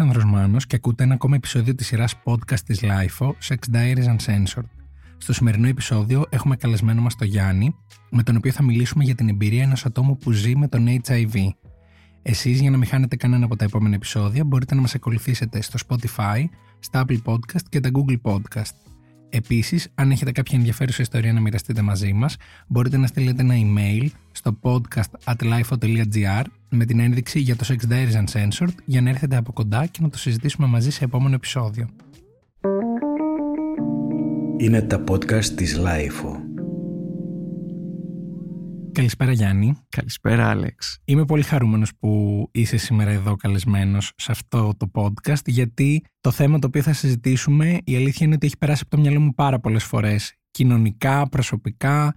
Αλέξανδρος Μάνος και ακούτε ένα ακόμα επεισόδιο της σειράς podcast της LIFO, Sex Diaries Uncensored. Στο σημερινό επεισόδιο έχουμε καλεσμένο μας τον Γιάννη, με τον οποίο θα μιλήσουμε για την εμπειρία ενός ατόμου που ζει με τον HIV. Εσείς για να μην χάνετε κανένα από τα επόμενα επεισόδια μπορείτε να μας ακολουθήσετε στο Spotify, στα Apple Podcast και τα Google Podcast. Επίσης, αν έχετε κάποια ενδιαφέρουσα ιστορία να μοιραστείτε μαζί μας, μπορείτε να στείλετε ένα email στο podcast at με την ένδειξη για το Sex Diaries Uncensored για να έρθετε από κοντά και να το συζητήσουμε μαζί σε επόμενο επεισόδιο. Είναι τα podcast της LIFO. Καλησπέρα Γιάννη. Καλησπέρα Άλεξ. Είμαι πολύ χαρούμενος που είσαι σήμερα εδώ καλεσμένος σε αυτό το podcast γιατί το θέμα το οποίο θα συζητήσουμε η αλήθεια είναι ότι έχει περάσει από το μυαλό μου πάρα πολλές φορές κοινωνικά, προσωπικά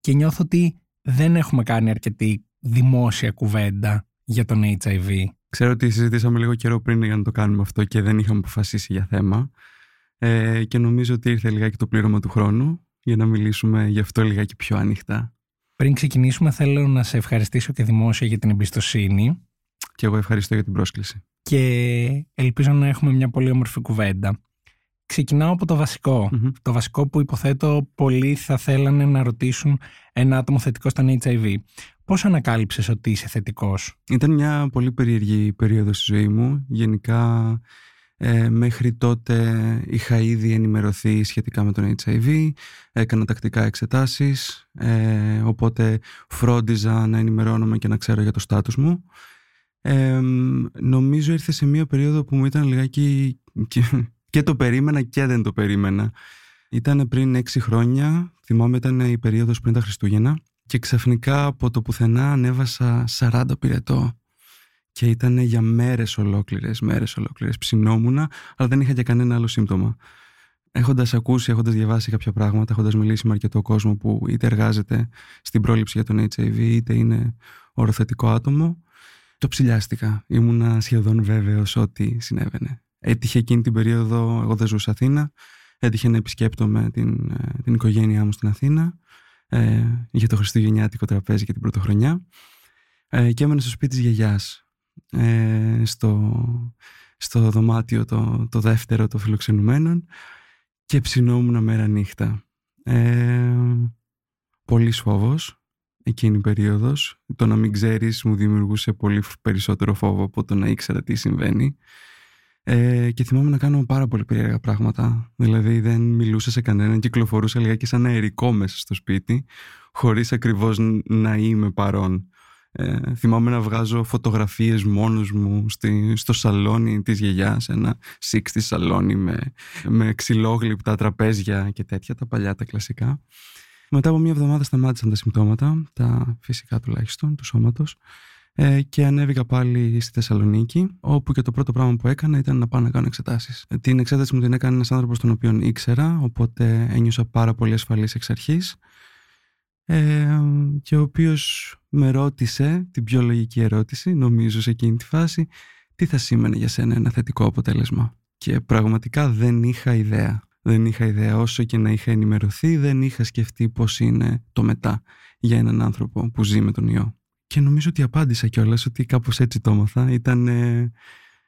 και νιώθω ότι δεν έχουμε κάνει αρκετή δημόσια κουβέντα για τον HIV. Ξέρω ότι συζητήσαμε λίγο καιρό πριν για να το κάνουμε αυτό και δεν είχαμε αποφασίσει για θέμα ε, και νομίζω ότι ήρθε λιγάκι το πλήρωμα του χρόνου για να μιλήσουμε γι' αυτό λιγάκι πιο ανοιχτά. Πριν ξεκινήσουμε θέλω να σε ευχαριστήσω και δημόσια για την εμπιστοσύνη. Και εγώ ευχαριστώ για την πρόσκληση. Και ελπίζω να έχουμε μια πολύ όμορφη κουβέντα. Ξεκινάω από το βασικο Το βασικό που υποθέτω πολλοί θα θέλανε να ρωτήσουν ένα άτομο θετικό στον HIV. Πώς ανακάλυψες ότι είσαι θετικός; Ήταν μια πολύ περίεργη περίοδο στη ζωή μου. Γενικά ε, μέχρι τότε είχα ήδη ενημερωθεί σχετικά με τον HIV, έκανα τακτικά εξετάσεις, ε, οπότε φρόντιζα να ενημερώνομαι και να ξέρω για το στάτους μου. Ε, νομίζω ήρθε σε μια περίοδο που μου ήταν λιγάκι και, και το περίμενα και δεν το περίμενα. Ήταν πριν έξι χρόνια, θυμάμαι ήταν η περίοδος πριν τα Χριστούγεννα και ξαφνικά από το πουθενά ανέβασα 40 πυρετό και ήταν για μέρες ολόκληρες, μέρες ολόκληρες ψινόμουνα, αλλά δεν είχα και κανένα άλλο σύμπτωμα. Έχοντας ακούσει, έχοντας διαβάσει κάποια πράγματα, έχοντας μιλήσει με αρκετό κόσμο που είτε εργάζεται στην πρόληψη για τον HIV, είτε είναι οροθετικό άτομο, το ψηλιάστηκα. Ήμουνα σχεδόν βέβαιος ότι συνέβαινε. Έτυχε εκείνη την περίοδο, εγώ δεν ζούσα Αθήνα, έτυχε να επισκέπτομαι την, ε, την οικογένειά μου στην Αθήνα ε, για το Χριστουγεννιάτικο τραπέζι και την πρωτοχρονιά ε, και έμενα στο σπίτι της γιαγιάς ε, στο, στο δωμάτιο το, το δεύτερο των φιλοξενουμένων και ψινόμουν μέρα νύχτα. Ε, πολύ φόβος εκείνη η περίοδος. Το να μην ξέρεις μου δημιουργούσε πολύ περισσότερο φόβο από το να ήξερα τι συμβαίνει. Ε, και θυμάμαι να κάνω πάρα πολύ περίεργα πράγματα. Δηλαδή δεν μιλούσα σε κανέναν, κυκλοφορούσα λιγάκι σαν αερικό μέσα στο σπίτι, χωρίς ακριβώς να είμαι παρόν. Ε, θυμάμαι να βγάζω φωτογραφίες μόνος μου στη, στο σαλόνι της γιαγιάς, ένα σίξτι σαλόνι με, με ξυλόγλυπτα τραπέζια και τέτοια, τα παλιά τα κλασικά. Μετά από μια εβδομάδα σταμάτησαν τα συμπτώματα, τα φυσικά τουλάχιστον του σώματος ε, και ανέβηκα πάλι στη Θεσσαλονίκη, όπου και το πρώτο πράγμα που έκανα ήταν να πάω να κάνω εξετάσεις. Την εξέταση μου την έκανε ένας άνθρωπος τον οποίο ήξερα, οπότε ένιωσα πάρα πολύ ασφαλής εξ αρχής ε, και ο οποίος με ρώτησε την πιο λογική ερώτηση, νομίζω σε εκείνη τη φάση, τι θα σήμαινε για σένα ένα θετικό αποτέλεσμα. Και πραγματικά δεν είχα ιδέα. Δεν είχα ιδέα όσο και να είχα ενημερωθεί, δεν είχα σκεφτεί πώς είναι το μετά για έναν άνθρωπο που ζει με τον ιό. Και νομίζω ότι απάντησα κιόλας ότι κάπως έτσι το έμαθα. Ήταν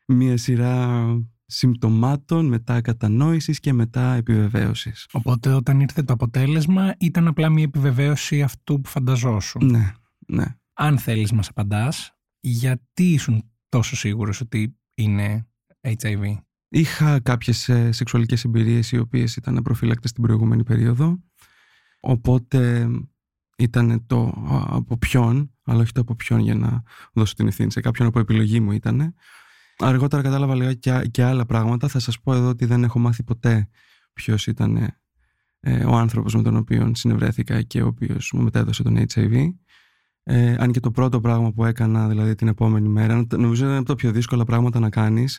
μια σειρά συμπτωμάτων, μετά κατανόησης και μετά επιβεβαίωσης. Οπότε όταν ήρθε το αποτέλεσμα ήταν απλά μια επιβεβαίωση αυτού που φανταζόσουν. Ναι, ναι. Αν θέλεις μας απαντάς, γιατί ήσουν τόσο σίγουρος ότι είναι HIV. Είχα κάποιες ε, σεξουαλικές εμπειρίες οι οποίες ήταν προφύλακτες την προηγούμενη περίοδο. Οπότε ήταν το από ποιον, αλλά όχι το από ποιον για να δώσω την ευθύνη σε κάποιον από επιλογή μου ήταν. Αργότερα κατάλαβα λίγα και, και άλλα πράγματα. Θα σας πω εδώ ότι δεν έχω μάθει ποτέ ποιος ήταν ε, ο άνθρωπος με τον οποίο συνευρέθηκα και ο οποίος μου μετέδωσε τον HIV. Ε, αν και το πρώτο πράγμα που έκανα, δηλαδή την επόμενη μέρα, νομίζω είναι από τα πιο δύσκολα πράγματα να κάνεις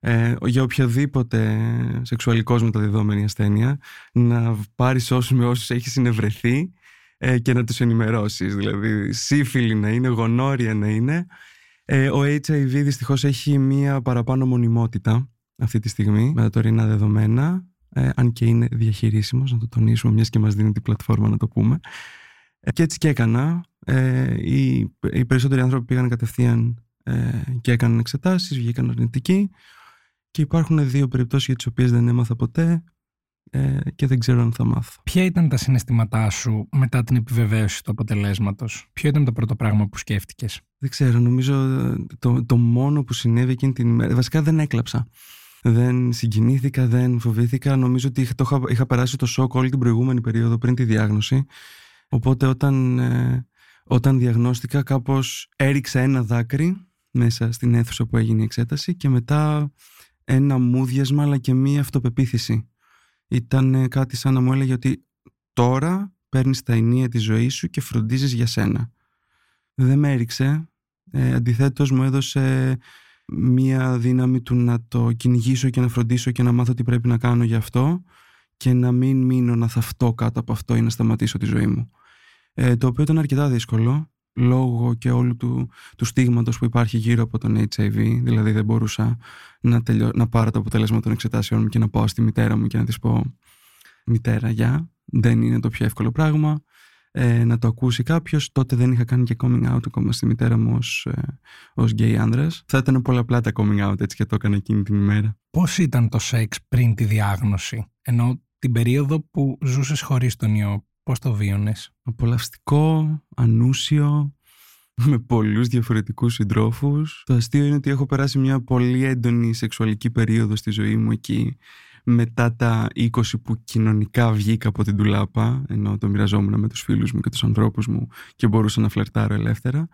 ε, για οποιοδήποτε σεξουαλικός μεταδιδόμενη ασθένεια, να πάρεις όσους με όσους έχει συνευρεθεί ε, και να τους ενημερώσεις. Δηλαδή, σύφυλλη να είναι, γονόρια να είναι, ε, ο HIV δυστυχώς έχει μία παραπάνω μονιμότητα αυτή τη στιγμή με τα τωρινά δεδομένα, ε, αν και είναι διαχειρίσιμος, να το τονίσουμε, μιας και μας δίνει την πλατφόρμα να το πούμε. Ε, και έτσι και έκανα. Ε, οι, οι περισσότεροι άνθρωποι πήγαν κατευθείαν ε, και έκαναν εξετάσεις, βγήκαν αρνητικοί και υπάρχουν δύο περιπτώσεις για τις οποίες δεν έμαθα ποτέ ε, και δεν ξέρω αν θα μάθω. Ποια ήταν τα συναισθήματά σου μετά την επιβεβαίωση του αποτελέσματος; Ποιο ήταν το πρώτο πράγμα που σκέφτηκες; Δεν ξέρω, νομίζω το, το μόνο που συνέβη εκείνη την ημέρα, βασικά δεν έκλαψα. Δεν συγκινήθηκα, δεν φοβήθηκα. Νομίζω ότι το είχα, είχα περάσει το σοκ όλη την προηγούμενη περίοδο πριν τη διάγνωση. Οπότε όταν, ε, όταν διαγνώστηκα κάπως έριξα ένα δάκρυ μέσα στην αίθουσα που έγινε η εξέταση και μετά ένα μούδιασμα αλλά και μία αυτοπεποίθηση. Ήταν κάτι σαν να μου έλεγε ότι τώρα παίρνεις τα ενία της ζωής σου και φροντίζεις για σένα. Δεν με έριξε. Ε, αντιθέτως μου έδωσε μία δύναμη του να το κυνηγήσω και να φροντίσω και να μάθω τι πρέπει να κάνω γι' αυτό και να μην μείνω να θαυτώ κάτω από αυτό ή να σταματήσω τη ζωή μου. Ε, το οποίο ήταν αρκετά δύσκολο λόγω και όλου του, του στίγματος που υπάρχει γύρω από τον HIV δηλαδή δεν μπορούσα να, τελειώ, να πάρω το αποτέλεσμα των εξετάσεων μου και να πάω στη μητέρα μου και να της πω μητέρα γεια δεν είναι το πιο εύκολο πράγμα ε, να το ακούσει κάποιος. Τότε δεν είχα κάνει και coming out ακόμα στη μητέρα μου ως, ε, ως gay άνδρας. Θα ήταν πολλαπλά τα coming out έτσι και το έκανα εκείνη την ημέρα. Πώς ήταν το σεξ πριν τη διάγνωση, ενώ την περίοδο που ζούσες χωρίς τον ιό, πώς το βίωνες; Απολαυστικό, ανούσιο, με πολλούς διαφορετικούς συντρόφους. Το αστείο είναι ότι έχω περάσει μια πολύ έντονη σεξουαλική περίοδο στη ζωή μου εκεί μετά τα 20 που κοινωνικά βγήκα από την τουλάπα ενώ το μοιραζόμουν με τους φίλους μου και τους ανθρώπους μου και μπορούσα να φλερτάρω ελεύθερα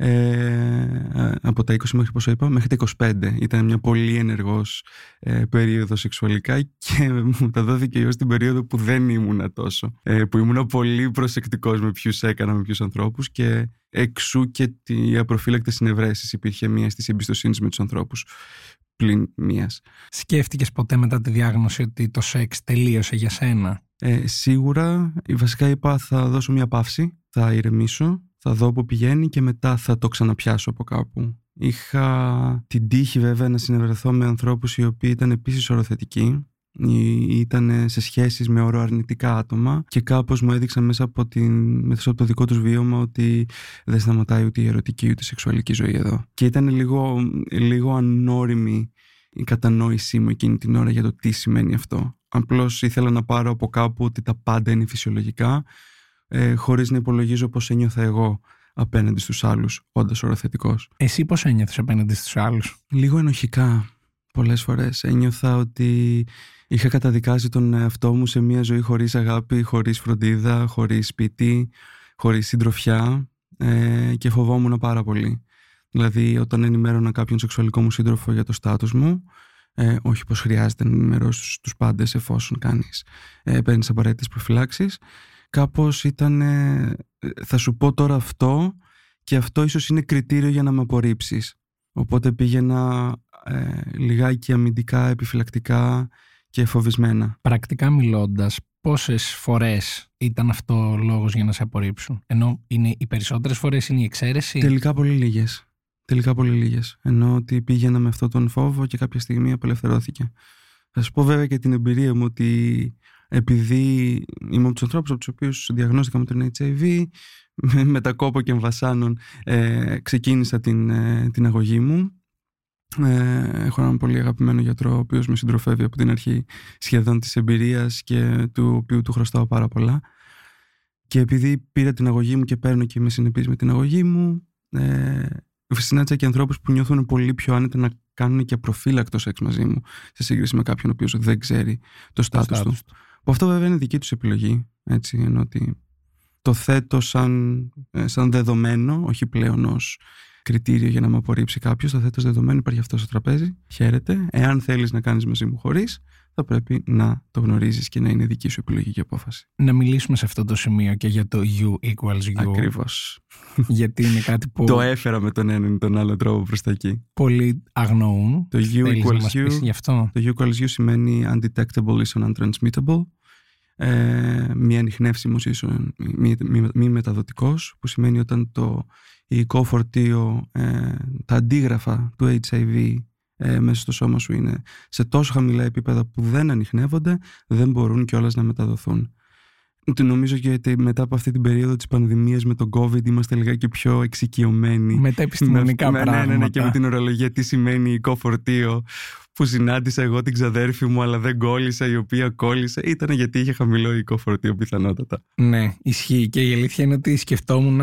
ε, από τα 20 μέχρι πόσο είπα, μέχρι τα 25. Ήταν μια πολύ ενεργός ε, περίοδος σεξουαλικά και μου τα δόθηκε ως την περίοδο που δεν ήμουνα τόσο. Ε, που ήμουνα πολύ προσεκτικός με ποιους έκανα, με ποιους ανθρώπους και εξού και η απροφύλακτη συνευρέσεις υπήρχε μία στις εμπιστοσύνης με τους ανθρώπους πλην μίας. Σκέφτηκες ποτέ μετά τη διάγνωση ότι το σεξ τελείωσε για σένα; Ε, σίγουρα, βασικά είπα θα δώσω μια παύση, θα ηρεμήσω, θα δω που πηγαίνει και μετά θα το ξαναπιάσω από κάπου. Είχα την τύχη βέβαια να συνεργαθώ με ανθρώπους οι οποίοι ήταν επίσης οροθετικοί ήταν σε σχέσεις με αρνητικά άτομα και κάπως μου έδειξαν μέσα από, την, μέσα από το δικό τους βίωμα ότι δεν σταματάει ούτε η ερωτική ούτε η σεξουαλική ζωή εδώ. Και ήταν λίγο, λίγο ανώριμη η κατανόησή μου εκείνη την ώρα για το τι σημαίνει αυτό. Απλώς ήθελα να πάρω από κάπου ότι τα πάντα είναι φυσιολογικά ε, χωρίς να υπολογίζω πώς ένιωθα εγώ απέναντι στους άλλους, όντας οροθετικός. Εσύ πώς ένιωθες απέναντι στους άλλους; Λίγο ενοχικά πολλές φορές. Ένιωθα ότι είχα καταδικάσει τον εαυτό μου σε μια ζωή χωρίς αγάπη, χωρίς φροντίδα, χωρίς σπίτι, χωρίς συντροφιά ε, και φοβόμουν πάρα πολύ. Δηλαδή όταν ενημέρωνα κάποιον σεξουαλικό μου σύντροφο για το στάτους μου, ε, όχι πως χρειάζεται να ενημερώσεις τους πάντες εφόσον κάνεις, ε, παίρνεις απαραίτητες προφυλάξεις, κάπως ήταν, ε, θα σου πω τώρα αυτό και αυτό ίσως είναι κριτήριο για να με απορρίψεις. Οπότε πήγαινα ε, λιγάκι αμυντικά, επιφυλακτικά και φοβισμένα. Πρακτικά μιλώντας, πόσες φορές ήταν αυτό λόγος για να σε απορρίψουν; Ενώ είναι οι περισσότερες φορές είναι η εξαίρεση; Τελικά πολύ λίγες. Τελικά πολύ λίγες. Ενώ ότι πήγαινα με αυτόν τον φόβο και κάποια στιγμή απελευθερώθηκε. Θα σου πω βέβαια και την εμπειρία μου ότι επειδή είμαι από τους ανθρώπους από τους οποίους διαγνώστηκα με τον HIV, με τα κόπο και εμβασάνων ε, ξεκίνησα την, ε, την αγωγή μου ε, έχω έναν πολύ αγαπημένο γιατρό, ο οποίος με συντροφεύει από την αρχή σχεδόν της εμπειρίας και του οποίου του χρωστάω πάρα πολλά. Και επειδή πήρα την αγωγή μου και παίρνω και είμαι συνεπής με την αγωγή μου, ε, συνάντησα και ανθρώπους που νιώθουν πολύ πιο άνετα να κάνουν και προφύλακτο σεξ μαζί μου σε σύγκριση με κάποιον ο οποίος δεν ξέρει το στάτους του. Που αυτό βέβαια είναι δική τους επιλογή, έτσι, ενώ ότι το θέτω σαν, ε, σαν δεδομένο, όχι πλέον ως κριτήριο για να με απορρίψει κάποιος. Το θέτω δεδομένο, υπάρχει αυτό στο τραπέζι. Χαίρεται. Εάν θέλεις να κάνεις μαζί μου χωρίς, θα πρέπει να το γνωρίζεις και να είναι δική σου επιλογή και απόφαση. Να μιλήσουμε σε αυτό το σημείο και για το U equals U. Ακριβώς. Γιατί είναι κάτι που. το έφερα με τον έναν ή τον άλλο τρόπο προς τα εκεί. Πολλοί αγνοούν. Το U equals U. αυτό; Το U equals U σημαίνει undetectable is untransmittable. Ε, μη ανοιχνεύσιμος ίσον μη, μη, μη μεταδοτικός που σημαίνει όταν το υλικό φορτίο, ε, τα αντίγραφα του HIV ε, μέσα στο σώμα σου είναι σε τόσο χαμηλά επίπεδα που δεν ανοιχνεύονται, δεν μπορούν κιόλας να μεταδοθούν. Ότι νομίζω και ότι μετά από αυτή την περίοδο της πανδημίας με τον COVID είμαστε λιγάκι πιο εξοικειωμένοι. Με τα επιστημονικά με, πράγματα. Ναι, ναι, ναι, και με την ορολογία τι σημαίνει οικό φορτίο που συνάντησα εγώ την ξαδέρφη μου αλλά δεν κόλλησα η οποία κόλλησε ήταν γιατί είχε χαμηλό οικό φορτίο πιθανότατα. Ναι, ισχύει και η αλήθεια είναι ότι σκεφτόμουν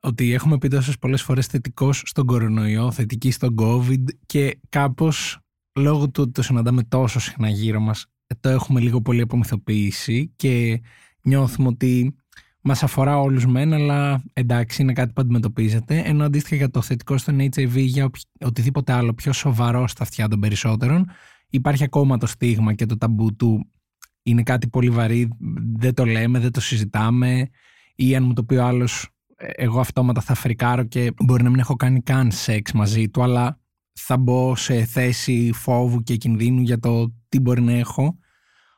ότι έχουμε πει τόσες πολλές φορές θετικός στον κορονοϊό, θετική στον COVID και κάπως λόγω του ότι το συναντάμε τόσο συχνά γύρω μας το έχουμε λίγο πολύ απομυθοποιήσει και νιώθουμε ότι μας αφορά όλους μεν, αλλά εντάξει είναι κάτι που αντιμετωπίζεται, ενώ αντίστοιχα για το θετικό στον HIV για οτιδήποτε άλλο πιο σοβαρό στα αυτιά των περισσότερων, υπάρχει ακόμα το στίγμα και το ταμπού του. Είναι κάτι πολύ βαρύ, δεν το λέμε, δεν το συζητάμε. Ή αν μου το πει ο άλλος εγώ αυτόματα θα φρικάρω και μπορεί να μην έχω κάνει καν σεξ μαζί του, αλλά θα μπω σε θέση φόβου και κινδύνου για το τι μπορεί να έχω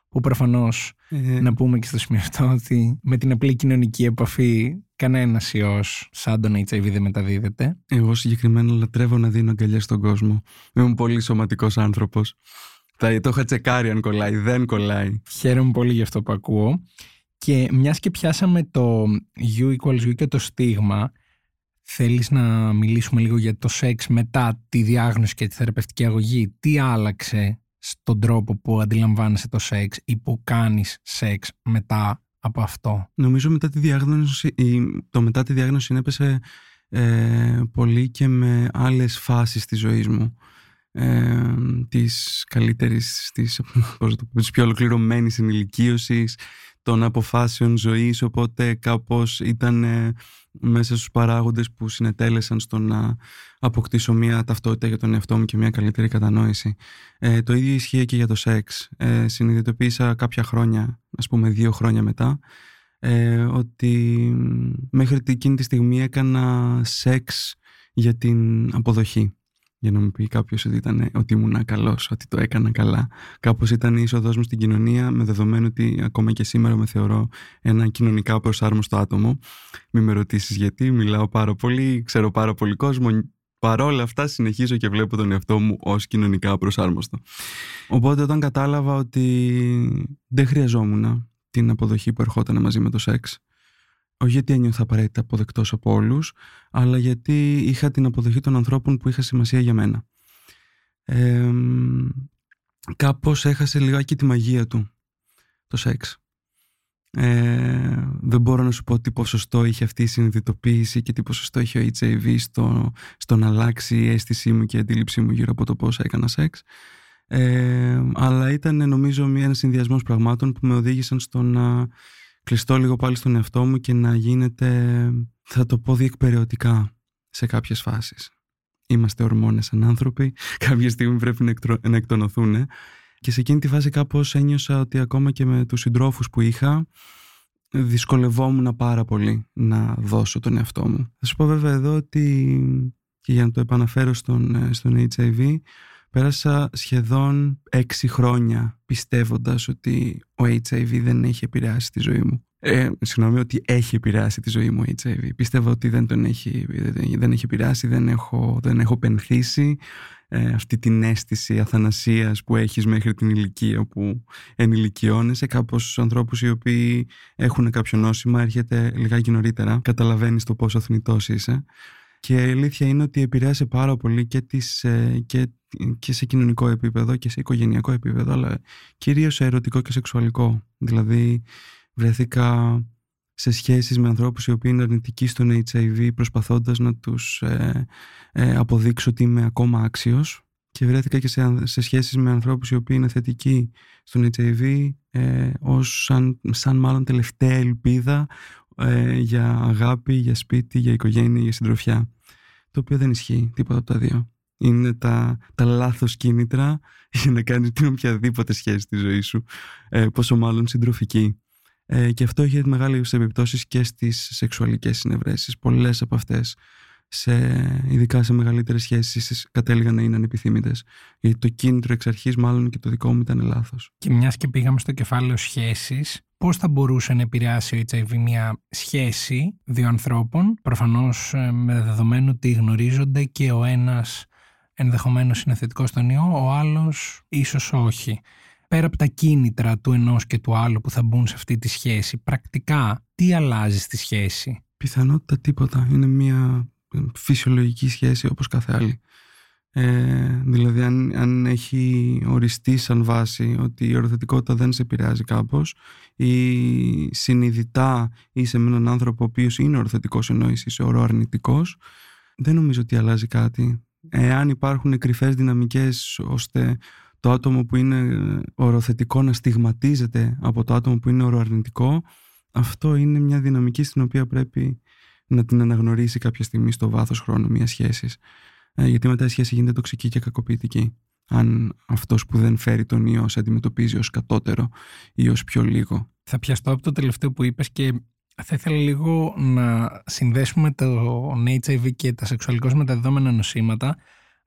που προφανώς ε. να πούμε και στο σημείο αυτό ότι με την απλή κοινωνική επαφή κανένας ιός σαν τον HIV δεν μεταδίδεται. Εγώ συγκεκριμένα λατρεύω να δίνω αγκαλιά στον κόσμο. Είμαι πολύ σωματικός άνθρωπος. Θα το είχα τσεκάρει αν κολλάει, δεν κολλάει. Χαίρομαι πολύ για αυτό που ακούω. Και μιας και πιάσαμε το U equals U και το στίγμα, θέλεις να μιλήσουμε λίγο για το σεξ μετά τη διάγνωση και τη θεραπευτική αγωγή; Τι άλλαξε στον τρόπο που αντιλαμβάνεσαι το σεξ ή που κάνεις σεξ μετά από αυτό; Νομίζω μετά τη διάγνωση, το μετά τη διάγνωση έπεσε ε, πολύ και με άλλες φάσεις της ζωής μου. Ε, της καλύτερης, της, πώς το πιο ολοκληρωμένης ενηλικίωσης, των αποφάσεων ζωής, οπότε κάπως ήταν ε, μέσα στους παράγοντες που συνετέλεσαν στο να αποκτήσω μια ταυτότητα για τον εαυτό μου και μια καλύτερη κατανόηση. Ε, το ίδιο ισχύει και για το σεξ. Ε, συνειδητοποίησα κάποια χρόνια, ας πούμε δύο χρόνια μετά, ε, ότι μέχρι εκείνη τη στιγμή έκανα σεξ για την αποδοχή για να μου πει κάποιος ότι, ήταν, ότι ήμουν καλός, ότι το έκανα καλά. Κάπως ήταν η είσοδός μου στην κοινωνία, με δεδομένο ότι ακόμα και σήμερα με θεωρώ ένα κοινωνικά προσάρμοστο άτομο. Μην με ρωτήσεις γιατί, μιλάω πάρα πολύ, ξέρω πάρα πολύ κόσμο. Παρόλα αυτά συνεχίζω και βλέπω τον εαυτό μου ως κοινωνικά προσάρμοστο. Οπότε όταν κατάλαβα ότι δεν χρειαζόμουν την αποδοχή που ερχόταν μαζί με το σεξ, όχι γιατί ένιωθα απαραίτητα αποδεκτός από όλους, αλλά γιατί είχα την αποδοχή των ανθρώπων που είχα σημασία για μένα. Ε, κάπως έχασε λιγάκι τη μαγεία του το σεξ. Ε, δεν μπορώ να σου πω τι ποσοστό είχε αυτή η συνειδητοποίηση και τι ποσοστό είχε ο HIV στο, στο να αλλάξει η αίσθησή μου και η αντίληψή μου γύρω από το πώς έκανα σεξ. Ε, αλλά ήταν νομίζω ένας συνδυασμός πραγμάτων που με οδήγησαν στο να κλειστώ λίγο πάλι στον εαυτό μου και να γίνεται, θα το πω διεκπαιρεωτικά σε κάποιες φάσεις. Είμαστε ορμόνες σαν άνθρωποι, κάποια στιγμή πρέπει να εκτονωθούν και σε εκείνη τη φάση κάπως ένιωσα ότι ακόμα και με τους συντρόφους που είχα δυσκολευόμουν πάρα πολύ να δώσω τον εαυτό μου. Θα σου πω βέβαια εδώ ότι και για να το επαναφέρω στον, στον HIV Πέρασα σχεδόν έξι χρόνια πιστεύοντας ότι ο HIV δεν έχει επηρεάσει τη ζωή μου. Ε, συγγνώμη, ότι έχει επηρεάσει τη ζωή μου ο HIV. Πίστευα ότι δεν τον έχει, δεν έχει επηρεάσει, δεν έχω, δεν έχω πενθήσει ε, αυτή την αίσθηση αθανασίας που έχεις μέχρι την ηλικία που ενηλικιώνεσαι. Κάπως στους ανθρώπους οι οποίοι έχουν κάποιο νόσημα έρχεται λιγάκι νωρίτερα. Καταλαβαίνεις το πόσο θνητός είσαι. Και η αλήθεια είναι ότι επηρέασε πάρα πολύ και, τις, ε, και, και σε κοινωνικό επίπεδο και σε οικογενειακό επίπεδο, αλλά κυρίως σε ερωτικό και σεξουαλικό. Δηλαδή βρέθηκα σε σχέσεις με ανθρώπους οι οποίοι είναι αρνητικοί στον HIV προσπαθώντας να τους ε, ε, αποδείξω ότι είμαι ακόμα άξιος και βρέθηκα και σε, σε σχέσεις με ανθρώπους οι οποίοι είναι θετικοί στον HIV ε, ως σαν, σαν μάλλον τελευταία ελπίδα ε, για αγάπη, για σπίτι, για οικογένεια, για συντροφιά το οποίο δεν ισχύει τίποτα από τα δύο. Είναι τα, τα λάθος κίνητρα για να κάνεις την οποιαδήποτε σχέση στη ζωή σου, ε, πόσο μάλλον συντροφική. Ε, και αυτό έχει μεγάλες επιπτώσεις και στις σεξουαλικές συνευρέσεις. Πολλές από αυτές, σε, ειδικά σε μεγαλύτερες σχέσεις, κατέληγαν να είναι ανεπιθύμητες. Γιατί το κίνητρο εξ αρχής μάλλον και το δικό μου ήταν λάθος. Και μιας και πήγαμε στο κεφάλαιο σχέσεις, πώς θα μπορούσε να επηρεάσει ο HIV μια σχέση δύο ανθρώπων, προφανώς ε, με δεδομένο ότι γνωρίζονται και ο ένας ενδεχομένως είναι θετικός στον ιό, ο άλλος ίσως όχι. πέρα από τα κίνητρα του ενός και του άλλου που θα μπουν σε αυτή τη σχέση, πρακτικά τι αλλάζει στη σχέση; Πιθανότητα τίποτα. Είναι μια φυσιολογική σχέση όπως κάθε άλλη. Ε, δηλαδή αν, αν έχει οριστεί σαν βάση ότι η οροθετικότητα δεν σε επηρεάζει κάπως ή συνειδητά είσαι με έναν άνθρωπο ο οποίος είναι οροθετικός ενώ είσαι οροαρνητικός δεν νομίζω ότι αλλάζει κάτι. Εάν υπάρχουν κρυφές δυναμικές ώστε το άτομο που είναι οροθετικό να στιγματίζεται από το άτομο που είναι οροαρνητικό αυτό είναι μια δυναμική στην οποία πρέπει να την αναγνωρίσει κάποια στιγμή στο βάθος χρόνου μιας σχέσης. Ε, γιατί μετά η σχέση γίνεται τοξική και κακοποιητική. Αν αυτός που δεν φέρει τον ιό σε αντιμετωπίζει ως κατώτερο ή ως πιο λίγο. Θα πιαστώ από το τελευταίο που είπες και θα ήθελα λίγο να συνδέσουμε το HIV και τα σεξουαλικώς μεταδεδομένα νοσήματα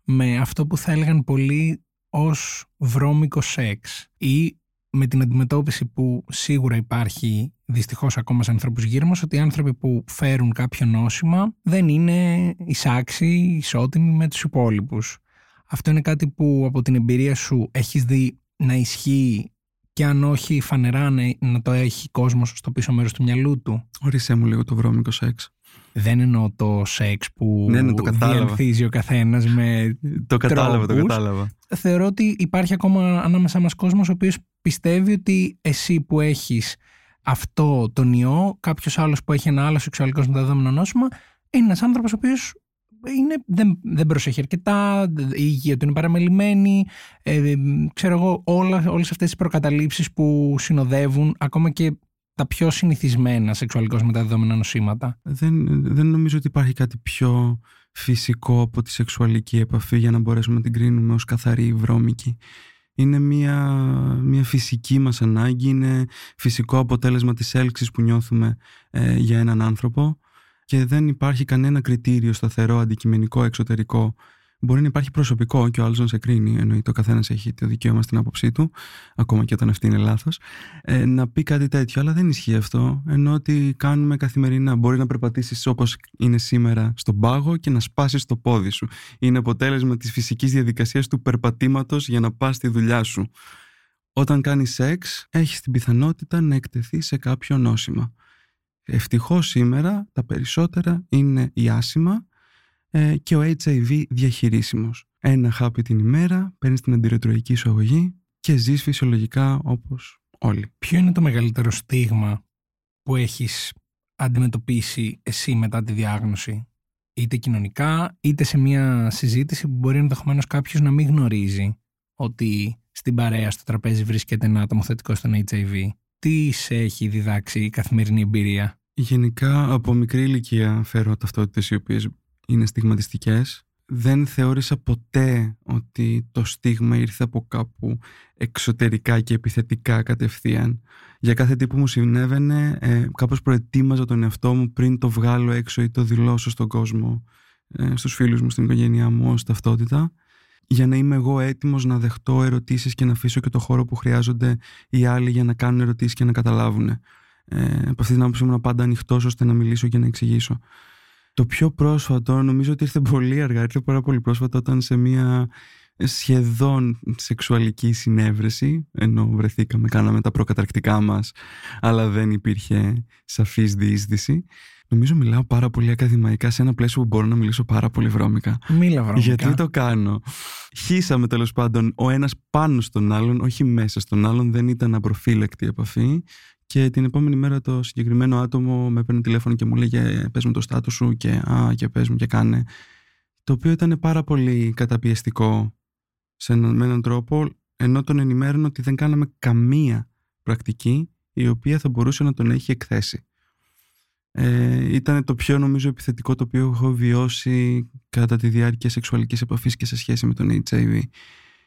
με αυτό που θα έλεγαν πολλοί ως βρώμικο σεξ ή με την αντιμετώπιση που σίγουρα υπάρχει δυστυχώς ακόμα σε ανθρώπους γύρω μας ότι οι άνθρωποι που φέρουν κάποιο νόσημα δεν είναι εισάξιοι, ισότιμοι με τους υπόλοιπους. Αυτό είναι κάτι που από την εμπειρία σου έχεις δει να ισχύει και αν όχι φανερά να, το έχει κόσμος στο πίσω μέρος του μυαλού του; Ορίστε μου λίγο το βρώμικο σεξ. Δεν εννοώ το σεξ που ναι, ναι, το διανθίζει ο καθένας με Το κατάλαβα, το κατάλαβα. Θεωρώ ότι υπάρχει ακόμα ανάμεσα μας κόσμος ο οποίος πιστεύει ότι εσύ που έχεις αυτό τον ιό, κάποιος άλλος που έχει ένα άλλο σεξουαλικό μεταδόμενο νόσημα, είναι ένας άνθρωπος ο οποίος είναι, δεν, δεν προσέχει αρκετά, η υγεία του είναι παραμελημένη, ε, ξέρω εγώ, όλα, όλες αυτές τις προκαταλήψεις που συνοδεύουν ακόμα και τα πιο συνηθισμένα σεξουαλικώς μεταδεδομένα νοσήματα. Δεν, δεν νομίζω ότι υπάρχει κάτι πιο φυσικό από τη σεξουαλική επαφή για να μπορέσουμε να την κρίνουμε ως καθαρή ή βρώμικη. Είναι μια, μια φυσική μας ανάγκη, είναι φυσικό αποτέλεσμα της έλξης που νιώθουμε ε, για έναν άνθρωπο και δεν υπάρχει κανένα κριτήριο σταθερό, αντικειμενικό, εξωτερικό Μπορεί να υπάρχει προσωπικό και ο άλλος να σε κρίνει, εννοείται ο καθένας έχει το δικαίωμα στην άποψή του, ακόμα και όταν αυτή είναι λάθος, ε, να πει κάτι τέτοιο. Αλλά δεν ισχύει αυτό. Ενώ ότι κάνουμε καθημερινά. Μπορεί να περπατήσεις όπως είναι σήμερα στον πάγο και να σπάσεις το πόδι σου. Είναι αποτέλεσμα της φυσικής διαδικασίας του περπατήματος για να πας στη δουλειά σου. Όταν κάνεις σεξ, έχεις την πιθανότητα να εκτεθεί σε κάποιο νόσημα. Ευτυχώς σήμερα τα περισσότερα είναι η άσημα ε, και ο HIV διαχειρίσιμος. Ένα χάπι την ημέρα, παίρνεις την αντιρετροϊκή σου αγωγή και ζεις φυσιολογικά όπως όλοι. Ποιο είναι το μεγαλύτερο στίγμα που έχεις αντιμετωπίσει εσύ μετά τη διάγνωση; Είτε κοινωνικά είτε σε μια συζήτηση που μπορεί ενδεχομένως κάποιος να μην γνωρίζει ότι στην παρέα στο τραπέζι βρίσκεται ένα άτομο θετικό στον HIV. Τι σε έχει διδάξει η καθημερινή εμπειρία; Γενικά από μικρή ηλικία φέρω ταυτότητες οι οποίες είναι στιγματιστικές. Δεν θεώρησα ποτέ ότι το στίγμα ήρθε από κάπου εξωτερικά και επιθετικά κατευθείαν. Για κάθε τι που μου συνέβαινε, ε, κάπως προετοίμαζα τον εαυτό μου πριν το βγάλω έξω ή το δηλώσω στον κόσμο, ε, στους φίλους μου, στην οικογένειά μου ως ταυτότητα για να είμαι εγώ έτοιμος να δεχτώ ερωτήσεις και να αφήσω και το χώρο που χρειάζονται οι άλλοι για να κάνουν ερωτήσεις και να καταλάβουν. Ε, από αυτή την άποψη ήμουν πάντα ανοιχτός ώστε να μιλήσω και να εξηγήσω. Το πιο πρόσφατο, νομίζω ότι ήρθε πολύ αργά, ήρθε πάρα πολύ πρόσφατα όταν σε μια σχεδόν σεξουαλική συνέβρεση, ενώ βρεθήκαμε, κάναμε τα προκαταρκτικά μας, αλλά δεν υπήρχε σαφής διείσδυση. Νομίζω μιλάω πάρα πολύ ακαδημαϊκά σε ένα πλαίσιο που μπορώ να μιλήσω πάρα πολύ βρώμικα. Μίλα βρώμικα. Γιατί το κάνω. Χύσαμε τέλος πάντων ο ένας πάνω στον άλλον, όχι μέσα στον άλλον, δεν ήταν απροφύλακτη επαφή και την επόμενη μέρα το συγκεκριμένο άτομο με παίρνει τηλέφωνο και μου λέει πες μου το στάτους σου και, α, και πες μου και κάνε. Το οποίο ήταν πάρα πολύ καταπιεστικό σε έναν, με έναν τρόπο ενώ τον ενημέρωνε ότι δεν κάναμε καμία πρακτική η οποία θα μπορούσε να τον έχει εκθέσει. Ε, ήταν το πιο νομίζω επιθετικό το οποίο έχω βιώσει κατά τη διάρκεια σεξουαλικής επαφής και σε σχέση με τον HIV.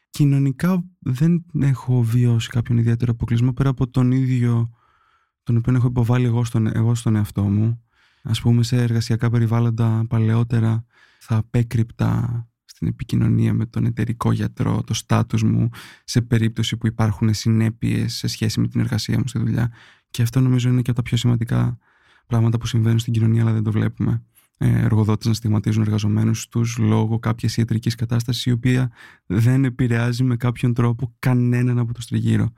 Κοινωνικά δεν έχω βιώσει κάποιον ιδιαίτερο αποκλεισμό πέρα από τον ίδιο τον οποίο έχω υποβάλει εγώ στον, εγώ στον εαυτό μου. Ας πούμε σε εργασιακά περιβάλλοντα παλαιότερα θα απέκρυπτα στην επικοινωνία με τον εταιρικό γιατρό το στάτους μου σε περίπτωση που υπάρχουν συνέπειες σε σχέση με την εργασία μου στη δουλειά και αυτό νομίζω είναι και από τα πιο σημαντικά πράγματα που συμβαίνουν στην κοινωνία αλλά δεν το βλέπουμε. εργοδότες να στιγματίζουν εργαζομένους τους λόγω κάποιας ιατρικής κατάστασης η οποία δεν επηρεάζει με κάποιον τρόπο κανέναν από το τριγύρω.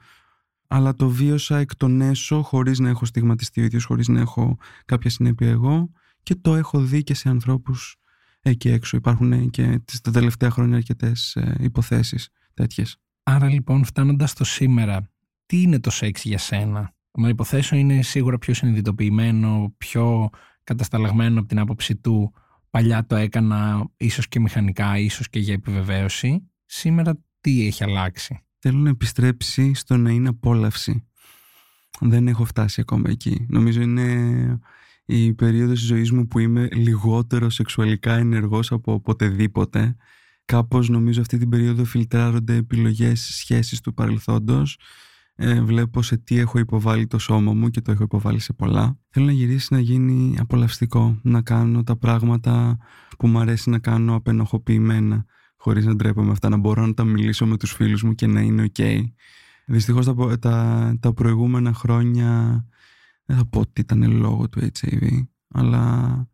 Αλλά το βίωσα εκ των έσω χωρίς να έχω στιγματιστεί ο ίδιος, χωρίς να έχω κάποια συνέπεια εγώ και το έχω δει και σε ανθρώπους εκεί έξω. Υπάρχουν και τα τελευταία χρόνια αρκετές ε, υποθέσεις τέτοιες. Άρα λοιπόν φτάνοντας στο σήμερα, τι είναι το σεξ για σένα; Να υποθέσω είναι σίγουρα πιο συνειδητοποιημένο, πιο κατασταλαγμένο από την άποψη του παλιά το έκανα ίσως και μηχανικά, ίσως και για επιβεβαίωση. Σήμερα τι έχει αλλάξει; Θέλω να επιστρέψει στο να είναι απόλαυση. Δεν έχω φτάσει ακόμα εκεί. Νομίζω είναι η περίοδος της ζωής μου που είμαι λιγότερο σεξουαλικά ενεργός από οποτεδήποτε. Κάπως νομίζω αυτή την περίοδο φιλτράρονται επιλογές σχέσεις του παρελθόντος ε, βλέπω σε τι έχω υποβάλει το σώμα μου και το έχω υποβάλει σε πολλά. Θέλω να γυρίσει να γίνει απολαυστικό, να κάνω τα πράγματα που μου αρέσει να κάνω απενοχοποιημένα, χωρίς να ντρέπομαι αυτά, να μπορώ να τα μιλήσω με τους φίλους μου και να είναι ok. Δυστυχώς τα, τα, τα προηγούμενα χρόνια δεν θα πω ότι ήταν λόγω του HIV, αλλά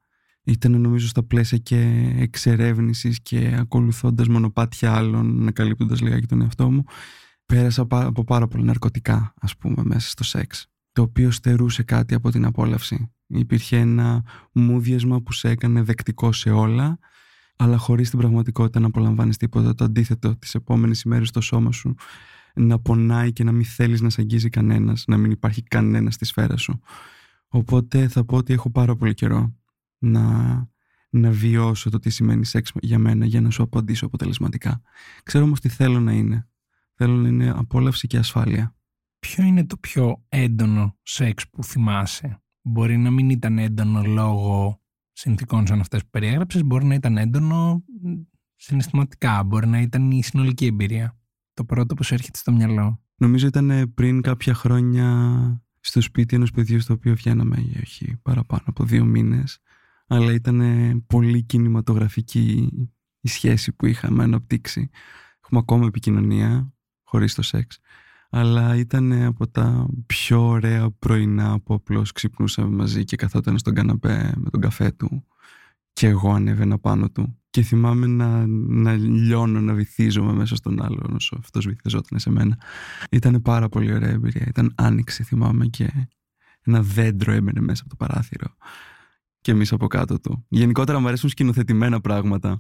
ήταν νομίζω στα πλαίσια και εξερεύνησης και ακολουθώντας μονοπάτια άλλων, ανακαλύπτοντας λιγάκι τον εαυτό μου, πέρασα από πάρα πολλά ναρκωτικά, ας πούμε, μέσα στο σεξ, το οποίο στερούσε κάτι από την απόλαυση. Υπήρχε ένα μούδιασμα που σε έκανε δεκτικό σε όλα, αλλά χωρίς την πραγματικότητα να απολαμβάνει τίποτα. Το αντίθετο, τις επόμενες ημέρες στο σώμα σου να πονάει και να μην θέλεις να σε αγγίζει κανένας, να μην υπάρχει κανένας στη σφαίρα σου. Οπότε θα πω ότι έχω πάρα πολύ καιρό να, να βιώσω το τι σημαίνει σεξ για μένα για να σου απαντήσω αποτελεσματικά. Ξέρω όμως τι θέλω να είναι. Θέλω να είναι απόλαυση και ασφάλεια. Ποιο είναι το πιο έντονο σεξ που θυμάσαι; Μπορεί να μην ήταν έντονο λόγω συνθήκων σαν αυτές που περιέγραψες, μπορεί να ήταν έντονο συναισθηματικά, μπορεί να ήταν η συνολική εμπειρία. Το πρώτο που σου έρχεται στο μυαλό. Νομίζω ήταν πριν κάποια χρόνια στο σπίτι ενός παιδιού στο οποίο βγαίναμε για όχι παραπάνω από δύο μήνες αλλά ήταν πολύ κινηματογραφική η σχέση που είχαμε αναπτύξει. Έχουμε ακόμα επικοινωνία χωρίς το σεξ. Αλλά ήταν από τα πιο ωραία πρωινά που απλώς ξυπνούσαμε μαζί και καθόταν στον καναπέ με τον καφέ του και εγώ ανέβαινα πάνω του. Και θυμάμαι να, να λιώνω, να βυθίζομαι μέσα στον άλλον όσο αυτός βυθιζόταν σε μένα. Ήταν πάρα πολύ ωραία εμπειρία. Ήταν άνοιξη θυμάμαι και ένα δέντρο έμενε μέσα από το παράθυρο και εμείς από κάτω του. Γενικότερα μου αρέσουν σκηνοθετημένα πράγματα.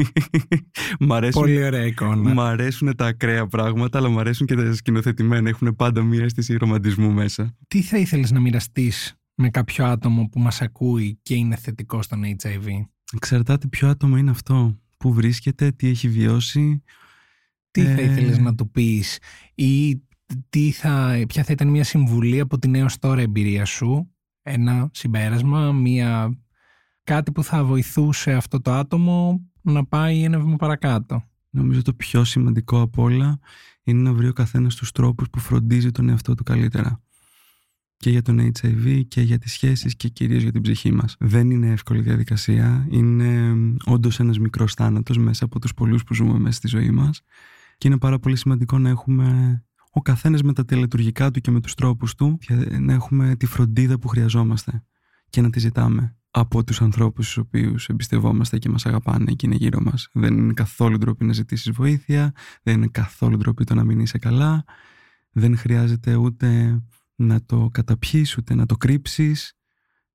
μ αρέσουν, Πολύ ωραία εικόνα. Μ' αρέσουν τα ακραία πράγματα, αλλά μου αρέσουν και τα σκηνοθετημένα. Έχουν πάντα μία αίσθηση ρομαντισμού μέσα. Τι θα ήθελες να μοιραστείς με κάποιο άτομο που μας ακούει και είναι θετικό στον HIV. Εξαρτάται ποιο άτομο είναι αυτό. Πού βρίσκεται, τι έχει βιώσει. Τι θα ε, ήθελες να του πεις; Ή τι θα, ποια θα ήταν μια συμβουλή από την έως τώρα εμπειρία σου; Ένα συμπέρασμα, μια... κάτι που θα βοηθούσε αυτό το άτομο να πάει ένα βήμα παρακάτω. Νομίζω το πιο σημαντικό από όλα είναι να βρει ο καθένας τους τρόπους που φροντίζει τον εαυτό του καλύτερα. Και για τον HIV και για τις σχέσεις και κυρίως για την ψυχή μας. Δεν είναι εύκολη διαδικασία. Είναι όντως ένας μικρός θάνατος μέσα από τους πολλούς που ζούμε μέσα στη ζωή μας. Και είναι πάρα πολύ σημαντικό να έχουμε ο καθένας με τα τελετουργικά του και με τους τρόπους του να έχουμε τη φροντίδα που χρειαζόμαστε και να τη ζητάμε από τους ανθρώπους του οποίους εμπιστευόμαστε και μας αγαπάνε και είναι γύρω μας. Δεν είναι καθόλου ντροπή να ζητήσεις βοήθεια, δεν είναι καθόλου ντροπή το να μην είσαι καλά, δεν χρειάζεται ούτε να το καταπιείς ούτε να το κρύψεις.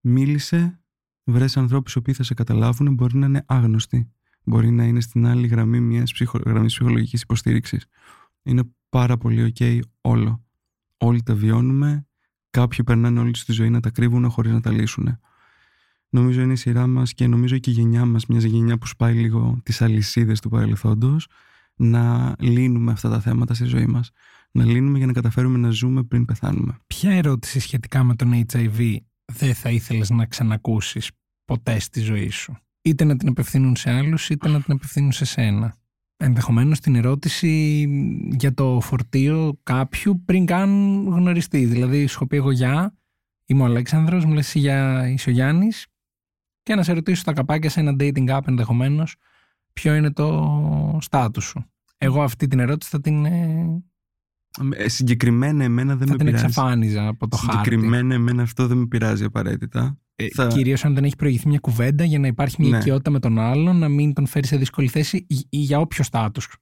Μίλησε, βρες ανθρώπους οι οποίοι θα σε καταλάβουν, μπορεί να είναι άγνωστοι. Μπορεί να είναι στην άλλη γραμμή μιας γραμμής ψυχολογικής υποστήριξης. Είναι πάρα πολύ ok όλο. Όλοι τα βιώνουμε, κάποιοι περνάνε όλη στη ζωή να τα κρύβουν χωρίς να τα λύσουν. Νομίζω είναι η σειρά μας και νομίζω και η γενιά μας, μια γενιά που σπάει λίγο τις αλυσίδες του παρελθόντος, να λύνουμε αυτά τα θέματα στη ζωή μας. Να λύνουμε για να καταφέρουμε να ζούμε πριν πεθάνουμε. Ποια ερώτηση σχετικά με τον HIV δεν θα ήθελες να ξανακούσεις ποτέ στη ζωή σου; Είτε να την απευθύνουν σε άλλους, είτε να την απευθύνουν σε σένα ενδεχομένως την ερώτηση για το φορτίο κάποιου πριν καν γνωριστεί. Δηλαδή, σου πει εγώ γεια, είμαι ο Αλέξανδρος, μου λες για είσαι ο Γιάννης και να σε ρωτήσω στα καπάκια σε ένα dating app ενδεχομένως ποιο είναι το στάτου σου. Εγώ αυτή την ερώτηση θα την... Ε, ε συγκεκριμένα εμένα δεν θα με την πειράζει. εξαφάνιζα από το συγκεκριμένα χάρτη. εμένα αυτό δεν με πειράζει απαραίτητα. Ε, Θα- Κυρίως αν δεν έχει προηγηθεί μια κουβέντα για να υπάρχει μια Ναι. οικειότητα με τον άλλον, να μην τον φέρει σε δύσκολη θέση ή, ή για όποιο στάτους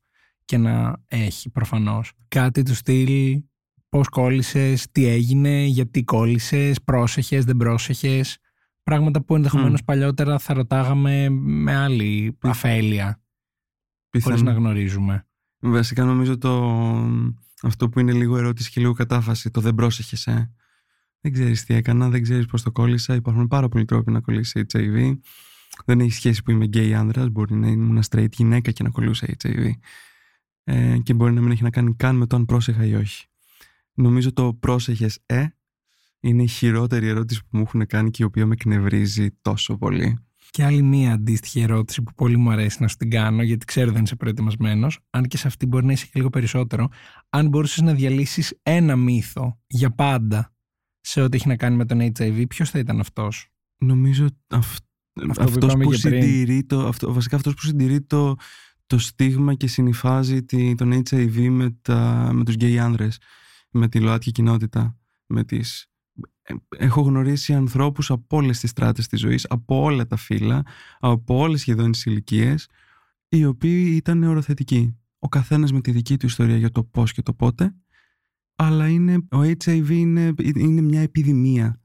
και να έχει προφανώς. Κάτι του στυλ πώς κόλλησες, τι έγινε, γιατί κόλλησες, πρόσεχες, δεν πρόσεχες. Πράγματα που ενδεχομένως παλιότερα θα ρωτάγαμε με άλλη αφέλεια, χωρίς Πιθανό. να γνωρίζουμε. Βασικά νομίζω το, αυτό που είναι λίγο ερώτηση και λίγο κατάφαση, το δεν πρόσεχες, ε. Δεν ξέρεις τι έκανα, δεν ξέρεις πώς το κόλλησα. Υπάρχουν πάρα πολλοί τρόποι να κολλήσει HIV. Δεν έχει σχέση που είμαι γκέι άνδρας, μπορεί να ήμουν straight γυναίκα και να κολλούσα HIV. Ε, και μπορεί να μην έχει να κάνει καν με το αν πρόσεχα ή όχι. Νομίζω το πρόσεχες ε είναι η χειρότερη ερώτηση που μου έχουν κάνει και η οποία με εκνευρίζει τόσο πολύ. Και άλλη μία αντίστοιχη ερώτηση που πολύ μου αρέσει να σου την κάνω, γιατί ξέρω δεν είσαι προετοιμασμένος, αν και σε αυτή μπορεί να είσαι και λίγο περισσότερο. Αν μπορούσες να διαλύσεις ένα μύθο για πάντα σε ό,τι έχει να κάνει με τον HIV, ποιος θα ήταν αυτός; Νομίζω αυ... Αυτό που αυτός είπαμε που, και πριν. συντηρεί το, αυτό, βασικά αυτός που συντηρεί το, το στίγμα και συνυφάζει τη, τον HIV με, τα, με τους γκέι άνδρες, με τη ΛΟΑΤΚΙ κοινότητα, με τις... Ε, Έχω γνωρίσει ανθρώπους από όλες τις στράτες της ζωής, από όλα τα φύλλα, από όλες σχεδόν τις ηλικίες, οι οποίοι ήταν οροθετικοί. Ο καθένας με τη δική του ιστορία για το πώς και το πότε, αλλά είναι, ο HIV είναι, είναι μια επιδημία.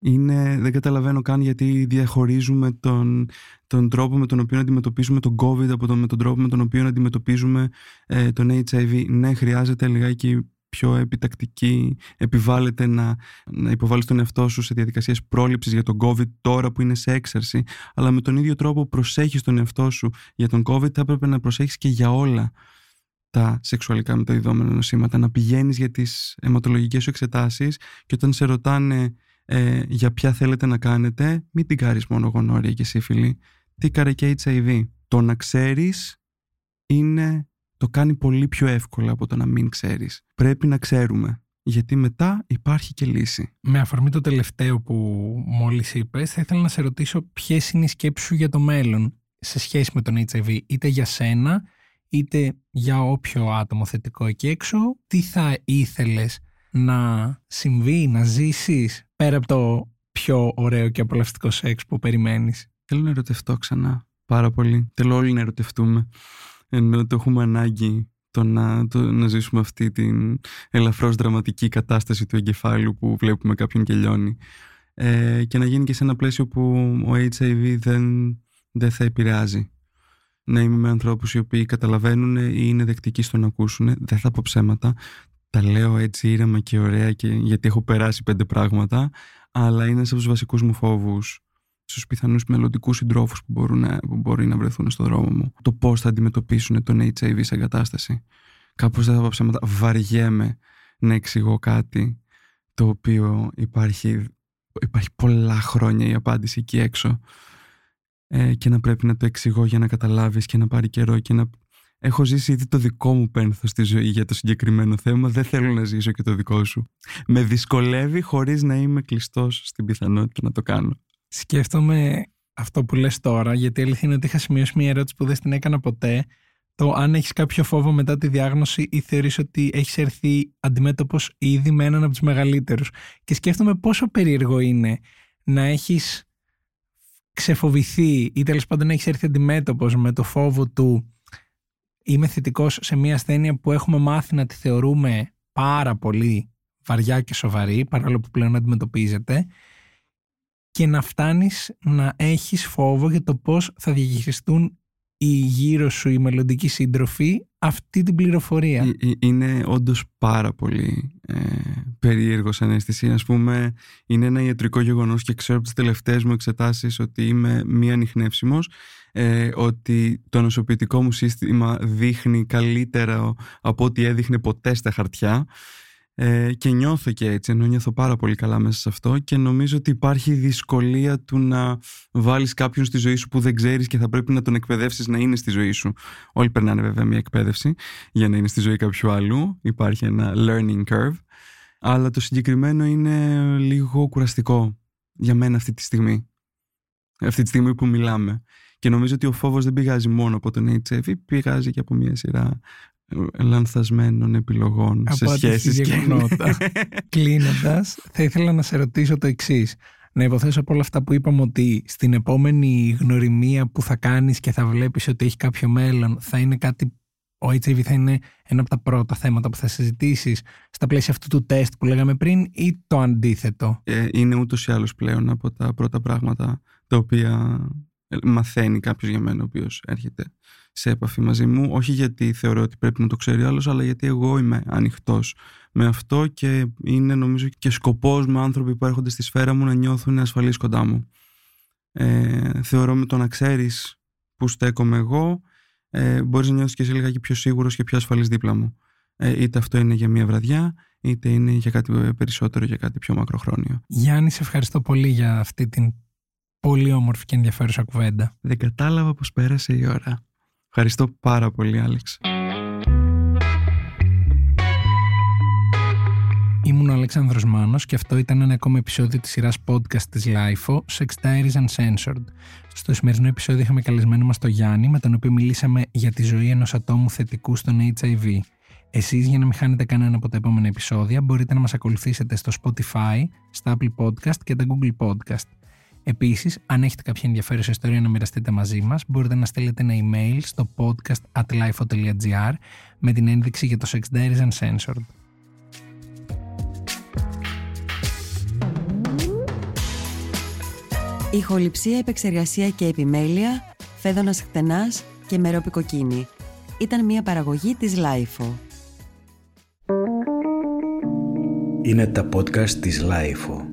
Είναι, δεν καταλαβαίνω καν γιατί διαχωρίζουμε τον, τον τρόπο με τον οποίο αντιμετωπίζουμε τον COVID από τον, με τον τρόπο με τον οποίο αντιμετωπίζουμε ε, τον HIV. Ναι, χρειάζεται λιγάκι πιο επιτακτική, επιβάλλεται να, να υποβάλεις τον εαυτό σου σε διαδικασίες πρόληψης για τον COVID τώρα που είναι σε έξαρση, αλλά με τον ίδιο τρόπο που προσέχεις τον εαυτό σου για τον COVID θα έπρεπε να προσέχεις και για όλα τα σεξουαλικά μεταδιδόμενα νοσήματα, να πηγαίνεις για τις αιματολογικές σου εξετάσεις και όταν σε ρωτάνε ε, για ποια θέλετε να κάνετε, μην την κάρεις μόνο γονόρια και σύφυλλη. Τι κάρε και HIV. Το να ξέρεις είναι, το κάνει πολύ πιο εύκολα από το να μην ξέρεις. Πρέπει να ξέρουμε, γιατί μετά υπάρχει και λύση. Με αφορμή το τελευταίο που μόλις είπες, θα ήθελα να σε ρωτήσω ποιες είναι οι σκέψεις σου για το μέλλον σε σχέση με τον HIV, είτε για σένα, είτε για όποιο άτομο θετικό εκεί έξω. Τι θα ήθελες να συμβεί, να ζήσεις πέρα από το πιο ωραίο και απολαυστικό σεξ που περιμένεις; Θέλω να ερωτευτώ ξανά. Πάρα πολύ. Θέλω όλοι να ερωτευτούμε. Ενώ το έχουμε ανάγκη το να, το, να ζήσουμε αυτή την ελαφρώς δραματική κατάσταση του εγκεφάλου που βλέπουμε κάποιον και λιώνει. Ε, και να γίνει και σε ένα πλαίσιο που ο HIV δεν, δεν θα επηρεάζει. Να είμαι με ανθρώπους οι οποίοι καταλαβαίνουν ή είναι δεκτικοί στο να ακούσουν. Δεν θα πω ψέματα. Τα λέω έτσι ήρεμα και ωραία και, γιατί έχω περάσει πέντε πράγματα. Αλλά είναι ένας από τους βασικούς μου φόβους στους πιθανούς μελλοντικούς συντρόφους που, μπορούν να, που μπορεί να βρεθούν στον δρόμο μου. Το πώς θα αντιμετωπίσουν τον HIV σε εγκατάσταση. Κάπως δεν θα πω ψέματα. Βαριέμαι να εξηγώ κάτι το οποίο υπάρχει, υπάρχει πολλά χρόνια η απάντηση εκεί έξω ε, και να πρέπει να το εξηγώ για να καταλάβεις και να πάρει καιρό και να... Έχω ζήσει ήδη το δικό μου πένθος στη ζωή για το συγκεκριμένο θέμα. Δεν θέλω να ζήσω και το δικό σου. Με δυσκολεύει χωρίς να είμαι κλειστός στην πιθανότητα να το κάνω. Σκέφτομαι αυτό που λες τώρα, γιατί η αλήθεια είναι ότι είχα σημειώσει μια ερώτηση που δεν την έκανα ποτέ. Το αν έχεις κάποιο φόβο μετά τη διάγνωση ή θεωρείς ότι έχεις έρθει αντιμέτωπος ήδη με έναν από τους μεγαλύτερους. Και σκέφτομαι πόσο περίεργο είναι να έχεις ξεφοβηθεί ή τέλος πάντων να έχεις έρθει αντιμέτωπος με το φόβο του είμαι θετικός σε μια ασθένεια που έχουμε μάθει να τη θεωρούμε πάρα πολύ βαριά και σοβαρή παρόλο που πλέον αντιμετωπίζεται και να φτάνεις να έχεις φόβο για το πώς θα διαχειριστούν οι γύρω σου οι μελλοντικοί σύντροφοι αυτή την πληροφορία. Ε, ε, Είναι όντως πάρα πολύ ε, περίεργος σαν αίσθηση. Ας πούμε, είναι ένα ιατρικό γεγονός και ξέρω από τις τελευταίες μου εξετάσεις ότι είμαι μη ανιχνεύσιμος, ε, ότι το νοσοποιητικό μου σύστημα δείχνει καλύτερα από ό,τι έδειχνε ποτέ στα χαρτιά ε, και νιώθω και έτσι, ενώ νιώθω πάρα πολύ καλά μέσα σε αυτό και νομίζω ότι υπάρχει δυσκολία του να βάλεις κάποιον στη ζωή σου που δεν ξέρεις και θα πρέπει να τον εκπαιδεύσεις να είναι στη ζωή σου. Όλοι περνάνε βέβαια μια εκπαίδευση για να είναι στη ζωή κάποιου άλλου. Υπάρχει ένα learning curve. Αλλά το συγκεκριμένο είναι λίγο κουραστικό για μένα αυτή τη στιγμή. Αυτή τη στιγμή που μιλάμε. Και νομίζω ότι ο φόβος δεν πηγάζει μόνο από τον HIV, πηγάζει και από μια σειρά λανθασμένων επιλογών σε Από σχέσεις αντίστοιχα και... γεγονότα. Κλείνοντας, θα ήθελα να σε ρωτήσω το εξής. να υποθέσω από όλα αυτά που είπαμε ότι στην επόμενη γνωριμία που θα κάνεις και θα βλέπεις ότι έχει κάποιο μέλλον θα είναι κάτι ο HIV θα είναι ένα από τα πρώτα θέματα που θα συζητήσεις στα πλαίσια αυτού του τεστ που λέγαμε πριν ή το αντίθετο; Ε, είναι ούτως ή άλλως πλέον από τα πρώτα πράγματα τα οποία μαθαίνει κάποιος για μένα ο οποίος έρχεται σε επαφή μαζί μου. Όχι γιατί θεωρώ ότι πρέπει να το ξέρει άλλος, αλλά γιατί εγώ είμαι ανοιχτός με αυτό και είναι νομίζω και σκοπός με άνθρωποι που έρχονται στη σφαίρα μου να νιώθουν ασφαλείς κοντά μου. Ε, θεωρώ με το να ξέρεις που στέκομαι εγώ ε, μπορείς να νιώθεις και εσύ λιγάκι πιο σίγουρος και πιο ασφαλής δίπλα μου. Ε, είτε αυτό είναι για μία βραδιά, είτε είναι για κάτι περισσότερο, για κάτι πιο μακροχρόνιο. Γιάννη, σε ευχαριστώ πολύ για αυτή την πολύ όμορφη και ενδιαφέρουσα κουβέντα. Δεν κατάλαβα πως πέρασε η ώρα. Ευχαριστώ πάρα πολύ, Άλεξ. Ήμουν ο Αλέξανδρος Μάνος και αυτό ήταν ένα ακόμα επεισόδιο της σειράς podcast της LIFO, Sex Diaries Uncensored. Στο σημερινό επεισόδιο είχαμε καλεσμένο μας τον Γιάννη, με τον οποίο μιλήσαμε για τη ζωή ενός ατόμου θετικού στον HIV. Εσείς για να μην χάνετε κανένα από τα επόμενα επεισόδια μπορείτε να μας ακολουθήσετε στο Spotify, στα Apple Podcast και τα Google Podcast. Επίσης, αν έχετε κάποια ενδιαφέρουσα ιστορία να μοιραστείτε μαζί μας, μπορείτε να στείλετε ένα email στο podcast at με την ένδειξη για το Sex Diaries Uncensored. Ηχοληψία, επεξεργασία και επιμέλεια, φέδωνας χτενάς και μερόπικοκίνη. Ήταν μια παραγωγή της Λάιφο. Είναι τα podcast της Λάιφο.